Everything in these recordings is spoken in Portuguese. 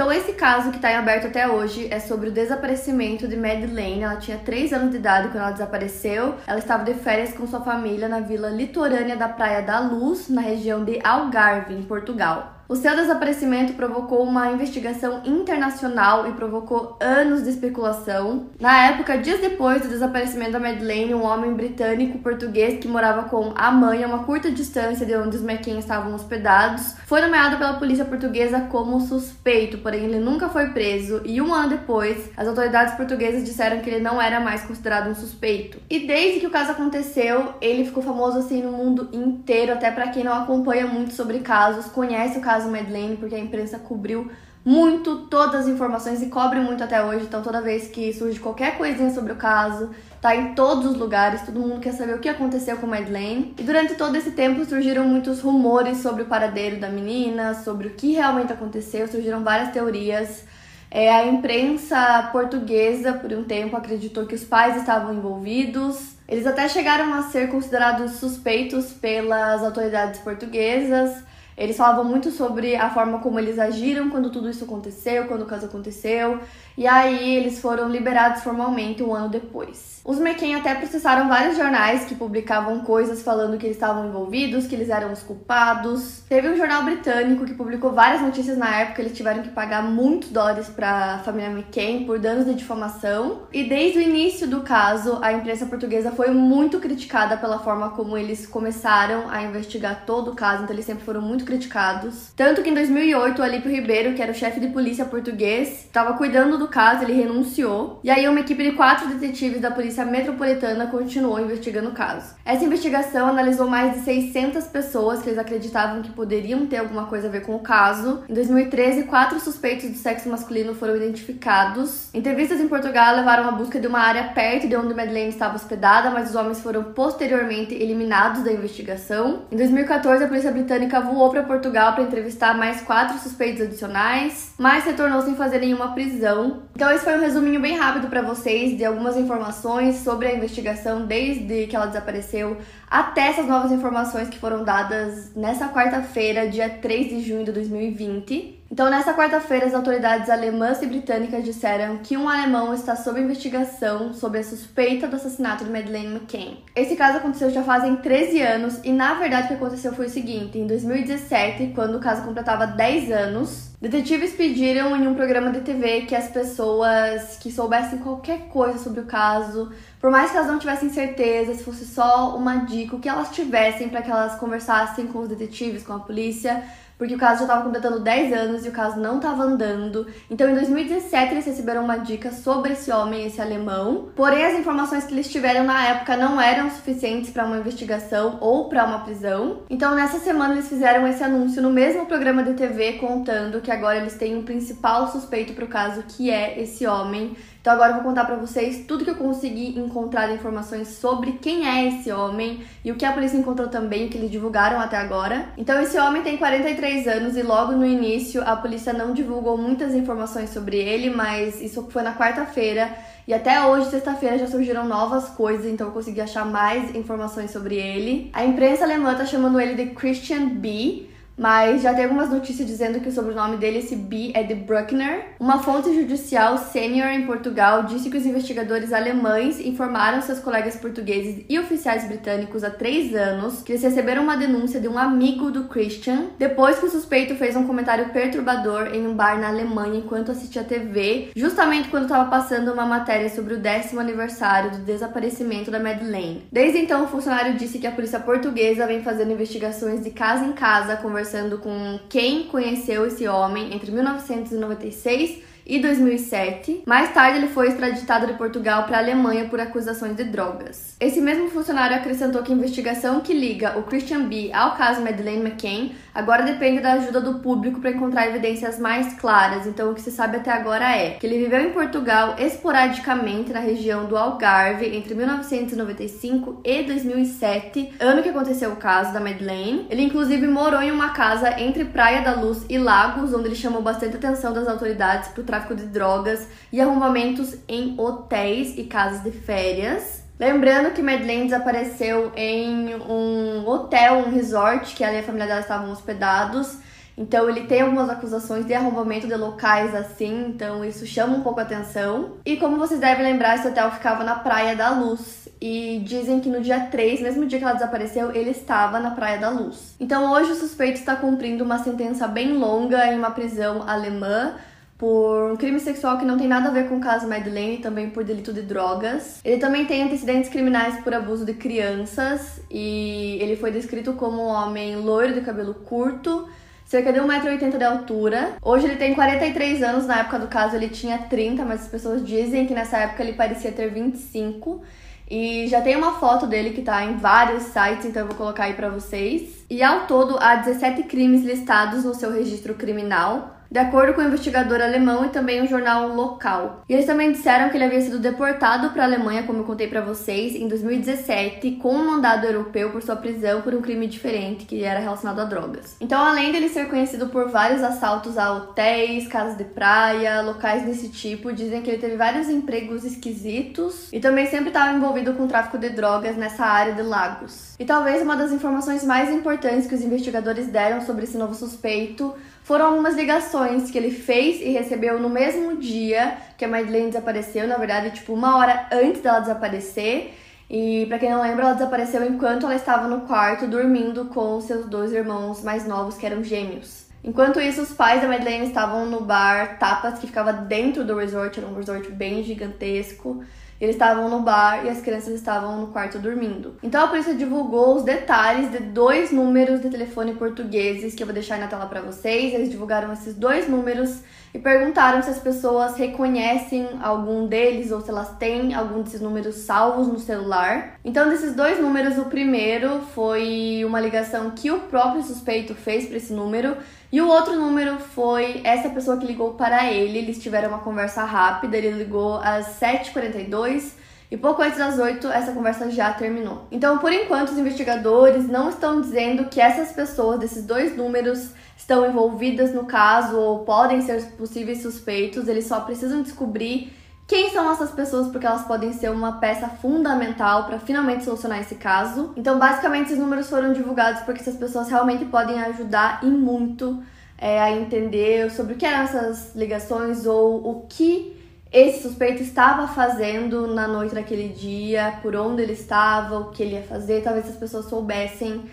Então, esse caso que está em aberto até hoje é sobre o desaparecimento de Madeleine. Ela tinha 3 anos de idade quando ela desapareceu. Ela estava de férias com sua família na vila litorânea da Praia da Luz, na região de Algarve, em Portugal. O seu desaparecimento provocou uma investigação internacional e provocou anos de especulação. Na época, dias depois do desaparecimento da Madeleine, um homem britânico-português que morava com a mãe a uma curta distância de onde os McCain estavam hospedados, foi nomeado pela polícia portuguesa como suspeito, porém ele nunca foi preso e um ano depois, as autoridades portuguesas disseram que ele não era mais considerado um suspeito. E desde que o caso aconteceu, ele ficou famoso assim no mundo inteiro, até para quem não acompanha muito sobre casos, conhece o caso caso Madeleine, porque a imprensa cobriu muito todas as informações e cobre muito até hoje. Então, toda vez que surge qualquer coisinha sobre o caso, tá em todos os lugares, todo mundo quer saber o que aconteceu com Madeleine. E durante todo esse tempo surgiram muitos rumores sobre o paradeiro da menina, sobre o que realmente aconteceu, surgiram várias teorias. É, a imprensa portuguesa, por um tempo, acreditou que os pais estavam envolvidos. Eles até chegaram a ser considerados suspeitos pelas autoridades portuguesas. Eles falavam muito sobre a forma como eles agiram quando tudo isso aconteceu, quando o caso aconteceu, e aí eles foram liberados formalmente um ano depois. Os McCain até processaram vários jornais que publicavam coisas falando que eles estavam envolvidos, que eles eram os culpados. Teve um jornal britânico que publicou várias notícias na época, eles tiveram que pagar muitos dólares para a família McCain por danos de difamação. E desde o início do caso, a imprensa portuguesa foi muito criticada pela forma como eles começaram a investigar todo o caso, então eles sempre foram muito criticados. Tanto que em 2008, o Alípio Ribeiro, que era o chefe de polícia português, estava cuidando do caso, ele renunciou. E aí uma equipe de quatro detetives da Polícia Metropolitana continuou investigando o caso. Essa investigação analisou mais de 600 pessoas que eles acreditavam que poderiam ter alguma coisa a ver com o caso. Em 2013, quatro suspeitos do sexo masculino foram identificados. Entrevistas em Portugal levaram à busca de uma área perto de onde Madeleine estava hospedada, mas os homens foram posteriormente eliminados da investigação. Em 2014, a polícia britânica voou para Portugal para entrevistar mais quatro suspeitos adicionais, mas retornou sem fazer nenhuma prisão. Então esse foi um resuminho bem rápido para vocês de algumas informações sobre a investigação desde que ela desapareceu até essas novas informações que foram dadas nessa quarta-feira, dia 3 de junho de 2020. Então, nessa quarta-feira, as autoridades alemãs e britânicas disseram que um alemão está sob investigação sob a suspeita do assassinato de Madeleine McCain. Esse caso aconteceu já fazem 13 anos e, na verdade, o que aconteceu foi o seguinte: em 2017, quando o caso completava 10 anos, detetives pediram em um programa de TV que as pessoas que soubessem qualquer coisa sobre o caso, por mais que elas não tivessem certeza, se fosse só uma dica, o que elas tivessem para que elas conversassem com os detetives, com a polícia porque o caso já estava completando 10 anos e o caso não estava andando. Então, em 2017, eles receberam uma dica sobre esse homem, esse alemão. Porém, as informações que eles tiveram na época não eram suficientes para uma investigação ou para uma prisão. Então, nessa semana, eles fizeram esse anúncio no mesmo programa de TV, contando que agora eles têm um principal suspeito para o caso, que é esse homem. Então agora eu vou contar para vocês tudo que eu consegui encontrar de informações sobre quem é esse homem e o que a polícia encontrou também, o que eles divulgaram até agora. Então esse homem tem 43 anos e logo no início a polícia não divulgou muitas informações sobre ele, mas isso foi na quarta-feira e até hoje, sexta-feira, já surgiram novas coisas, então eu consegui achar mais informações sobre ele. A imprensa alemã tá chamando ele de Christian B. Mas já tem algumas notícias dizendo que o sobrenome dele, esse B, é de Bruckner. Uma fonte judicial sênior em Portugal disse que os investigadores alemães informaram seus colegas portugueses e oficiais britânicos há três anos que eles receberam uma denúncia de um amigo do Christian depois que o suspeito fez um comentário perturbador em um bar na Alemanha enquanto assistia TV, justamente quando estava passando uma matéria sobre o décimo aniversário do desaparecimento da Madeleine. Desde então, o funcionário disse que a polícia portuguesa vem fazendo investigações de casa em casa, conversando conversando com quem conheceu esse homem entre 1996 e e 2007. Mais tarde, ele foi extraditado de Portugal para a Alemanha por acusações de drogas. Esse mesmo funcionário acrescentou que a investigação que liga o Christian B ao caso Madeleine McCann agora depende da ajuda do público para encontrar evidências mais claras. Então, o que se sabe até agora é que ele viveu em Portugal esporadicamente na região do Algarve entre 1995 e 2007, ano que aconteceu o caso da Madeleine. Ele inclusive morou em uma casa entre Praia da Luz e Lagos, onde ele chamou bastante atenção das autoridades para tráfico de drogas e arrombamentos em hotéis e casas de férias. Lembrando que Madeleine desapareceu em um hotel, um resort, que ela e a família dela estavam hospedados. Então ele tem algumas acusações de arrombamento de locais assim, então isso chama um pouco a atenção. E como vocês devem lembrar, esse hotel ficava na Praia da Luz. E dizem que no dia 3, mesmo dia que ela desapareceu, ele estava na Praia da Luz. Então hoje o suspeito está cumprindo uma sentença bem longa em uma prisão alemã por um crime sexual que não tem nada a ver com o caso Madeleine, também por delito de drogas. Ele também tem antecedentes criminais por abuso de crianças e ele foi descrito como um homem loiro de cabelo curto, cerca de 1,80m de altura. Hoje ele tem 43 anos, na época do caso ele tinha 30, mas as pessoas dizem que nessa época ele parecia ter 25. E já tem uma foto dele que tá em vários sites, então eu vou colocar aí para vocês. E ao todo há 17 crimes listados no seu registro criminal de acordo com o um investigador alemão e também um jornal local. E eles também disseram que ele havia sido deportado para a Alemanha, como eu contei para vocês, em 2017, com um mandado europeu por sua prisão por um crime diferente que era relacionado a drogas. Então, além dele ser conhecido por vários assaltos a hotéis, casas de praia, locais desse tipo, dizem que ele teve vários empregos esquisitos e também sempre estava envolvido com tráfico de drogas nessa área de Lagos. E talvez uma das informações mais importantes que os investigadores deram sobre esse novo suspeito foram algumas ligações que ele fez e recebeu no mesmo dia que a Madeleine desapareceu, na verdade, tipo, uma hora antes dela desaparecer. E para quem não lembra, ela desapareceu enquanto ela estava no quarto dormindo com seus dois irmãos mais novos, que eram gêmeos. Enquanto isso, os pais da Madeleine estavam no bar Tapas, que ficava dentro do resort, era um resort bem gigantesco. Eles estavam no bar e as crianças estavam no quarto dormindo. Então a polícia divulgou os detalhes de dois números de telefone portugueses que eu vou deixar na tela para vocês. Eles divulgaram esses dois números e perguntaram se as pessoas reconhecem algum deles ou se elas têm algum desses números salvos no celular. Então, desses dois números, o primeiro foi uma ligação que o próprio suspeito fez para esse número e o outro número foi essa pessoa que ligou para ele. Eles tiveram uma conversa rápida, ele ligou às 7h42 e pouco antes das 8 essa conversa já terminou. Então, por enquanto, os investigadores não estão dizendo que essas pessoas desses dois números estão envolvidas no caso ou podem ser possíveis suspeitos, eles só precisam descobrir quem são essas pessoas porque elas podem ser uma peça fundamental para finalmente solucionar esse caso. Então, basicamente, esses números foram divulgados porque essas pessoas realmente podem ajudar e muito é, a entender sobre o que eram essas ligações ou o que esse suspeito estava fazendo na noite daquele dia, por onde ele estava, o que ele ia fazer. Talvez as pessoas soubessem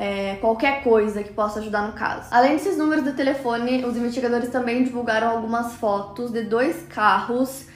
é, qualquer coisa que possa ajudar no caso. Além desses números de telefone, os investigadores também divulgaram algumas fotos de dois carros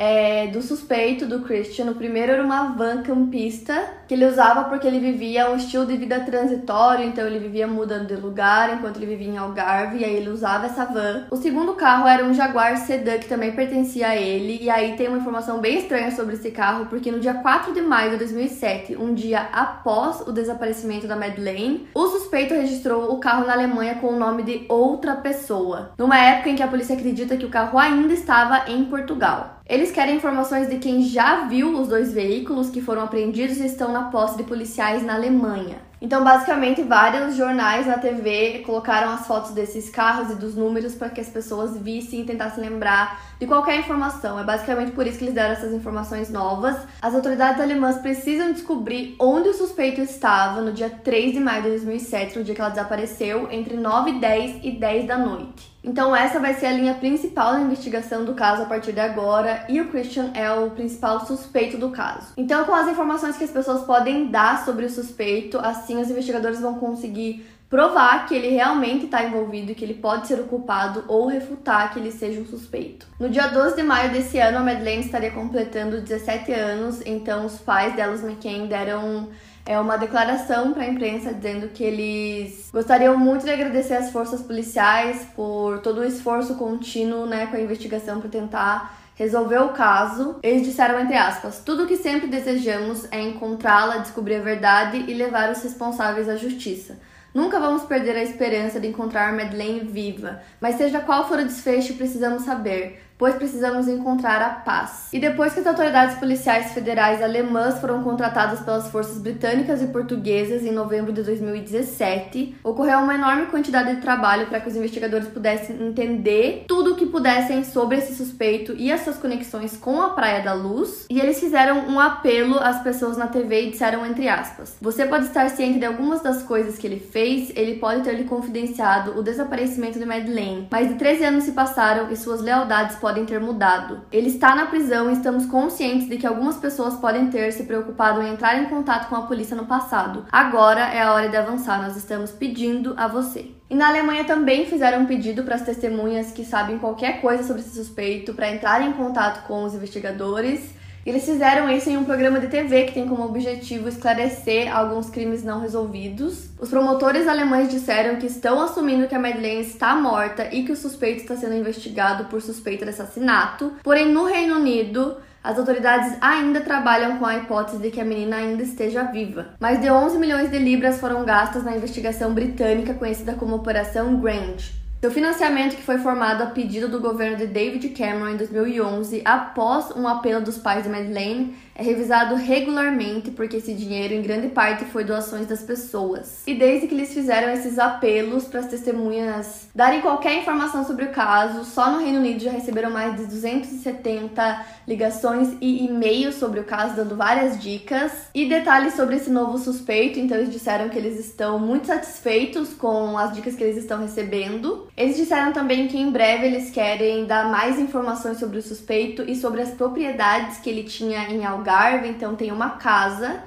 é, do suspeito, do Christian. O primeiro era uma van campista que ele usava porque ele vivia um estilo de vida transitório, então ele vivia mudando de lugar enquanto ele vivia em Algarve, e aí ele usava essa van. O segundo carro era um Jaguar Sedan que também pertencia a ele, e aí tem uma informação bem estranha sobre esse carro, porque no dia 4 de maio de 2007, um dia após o desaparecimento da Madeleine, o suspeito registrou o carro na Alemanha com o nome de outra pessoa, numa época em que a polícia acredita que o carro ainda estava em Portugal. Eles querem informações de quem já viu os dois veículos que foram apreendidos e estão na posse de policiais na Alemanha. Então, basicamente, vários jornais na TV colocaram as fotos desses carros e dos números para que as pessoas vissem e tentassem lembrar de qualquer informação. É basicamente por isso que eles deram essas informações novas. As autoridades alemãs precisam descobrir onde o suspeito estava no dia 3 de maio de 2007, no dia que ela desapareceu, entre 9 e 10 e 10 da noite. Então, essa vai ser a linha principal da investigação do caso a partir de agora, e o Christian é o principal suspeito do caso. Então, com as informações que as pessoas podem dar sobre o suspeito, assim os investigadores vão conseguir provar que ele realmente está envolvido e que ele pode ser o culpado ou refutar que ele seja um suspeito. No dia 12 de maio desse ano, a Madeleine estaria completando 17 anos, então os pais delas McCain deram é uma declaração para a imprensa dizendo que eles gostariam muito de agradecer as forças policiais por todo o esforço contínuo, né, com a investigação para tentar resolver o caso. Eles disseram entre aspas: "Tudo o que sempre desejamos é encontrá-la, descobrir a verdade e levar os responsáveis à justiça." Nunca vamos perder a esperança de encontrar Madeleine viva, mas seja qual for o desfecho, precisamos saber pois precisamos encontrar a paz. E depois que as autoridades policiais federais alemãs foram contratadas pelas forças britânicas e portuguesas em novembro de 2017, ocorreu uma enorme quantidade de trabalho para que os investigadores pudessem entender tudo o que pudessem sobre esse suspeito e as suas conexões com a Praia da Luz. E eles fizeram um apelo às pessoas na TV e disseram entre aspas: "Você pode estar ciente de algumas das coisas que ele fez, ele pode ter lhe confidenciado o desaparecimento de Madeleine, mas de 13 anos se passaram e suas lealdades podem podem ter mudado. Ele está na prisão e estamos conscientes de que algumas pessoas podem ter se preocupado em entrar em contato com a polícia no passado. Agora é a hora de avançar, nós estamos pedindo a você. E na Alemanha também fizeram um pedido para as testemunhas que sabem qualquer coisa sobre esse suspeito para entrar em contato com os investigadores. Eles fizeram isso em um programa de TV que tem como objetivo esclarecer alguns crimes não resolvidos. Os promotores alemães disseram que estão assumindo que a Madeleine está morta e que o suspeito está sendo investigado por suspeita de assassinato. Porém, no Reino Unido, as autoridades ainda trabalham com a hipótese de que a menina ainda esteja viva. Mais de 11 milhões de libras foram gastas na investigação britânica conhecida como Operação Grange. Seu financiamento que foi formado a pedido do governo de David Cameron em 2011, após um apelo dos pais de Madeleine, é revisado regularmente porque esse dinheiro em grande parte foi doações das pessoas. E desde que eles fizeram esses apelos para as testemunhas darem qualquer informação sobre o caso, só no Reino Unido já receberam mais de 270 ligações e e-mails sobre o caso, dando várias dicas e detalhes sobre esse novo suspeito. Então eles disseram que eles estão muito satisfeitos com as dicas que eles estão recebendo. Eles disseram também que em breve eles querem dar mais informações sobre o suspeito e sobre as propriedades que ele tinha em Algarve Algarve, então tem uma casa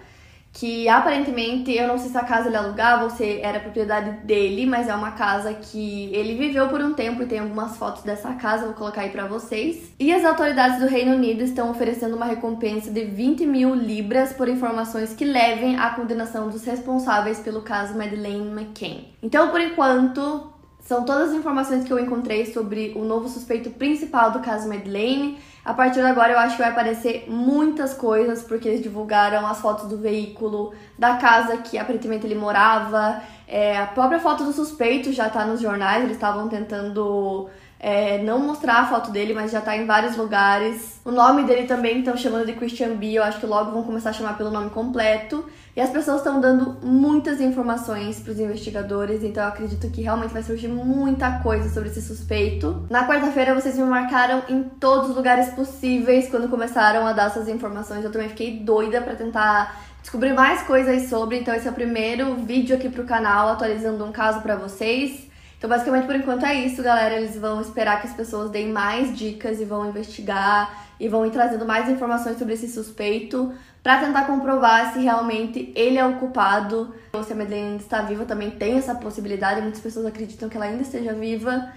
que aparentemente, eu não sei se a casa ele alugava ou se era propriedade dele, mas é uma casa que ele viveu por um tempo e tem algumas fotos dessa casa, vou colocar aí pra vocês. E as autoridades do Reino Unido estão oferecendo uma recompensa de 20 mil libras por informações que levem à condenação dos responsáveis pelo caso Madeleine McCann. Então, por enquanto, são todas as informações que eu encontrei sobre o novo suspeito principal do caso Madeleine. A partir de agora eu acho que vai aparecer muitas coisas, porque eles divulgaram as fotos do veículo, da casa que aparentemente ele morava, é, a própria foto do suspeito já tá nos jornais, eles estavam tentando é, não mostrar a foto dele, mas já tá em vários lugares. O nome dele também estão chamando de Christian B, eu acho que logo vão começar a chamar pelo nome completo. E as pessoas estão dando muitas informações para os investigadores, então eu acredito que realmente vai surgir muita coisa sobre esse suspeito. Na quarta-feira vocês me marcaram em todos os lugares possíveis quando começaram a dar essas informações. Eu também fiquei doida para tentar descobrir mais coisas sobre, então esse é o primeiro vídeo aqui pro canal atualizando um caso para vocês. Então, basicamente, por enquanto é isso, galera. Eles vão esperar que as pessoas deem mais dicas e vão investigar e vão ir trazendo mais informações sobre esse suspeito para tentar comprovar se realmente ele é o culpado ou se a Madeleine está viva. Também tem essa possibilidade. Muitas pessoas acreditam que ela ainda esteja viva.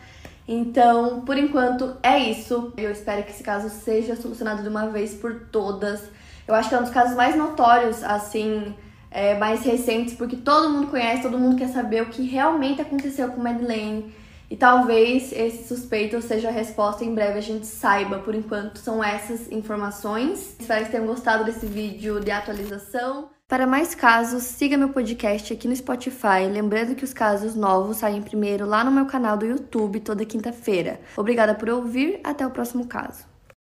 Então, por enquanto, é isso. Eu espero que esse caso seja solucionado de uma vez por todas. Eu acho que é um dos casos mais notórios, assim, é, mais recentes, porque todo mundo conhece, todo mundo quer saber o que realmente aconteceu com Madeleine. E talvez esse suspeito seja a resposta em breve a gente saiba. Por enquanto, são essas informações. Espero que tenham gostado desse vídeo de atualização. Para mais casos, siga meu podcast aqui no Spotify. Lembrando que os casos novos saem primeiro lá no meu canal do YouTube toda quinta-feira. Obrigada por ouvir, até o próximo caso.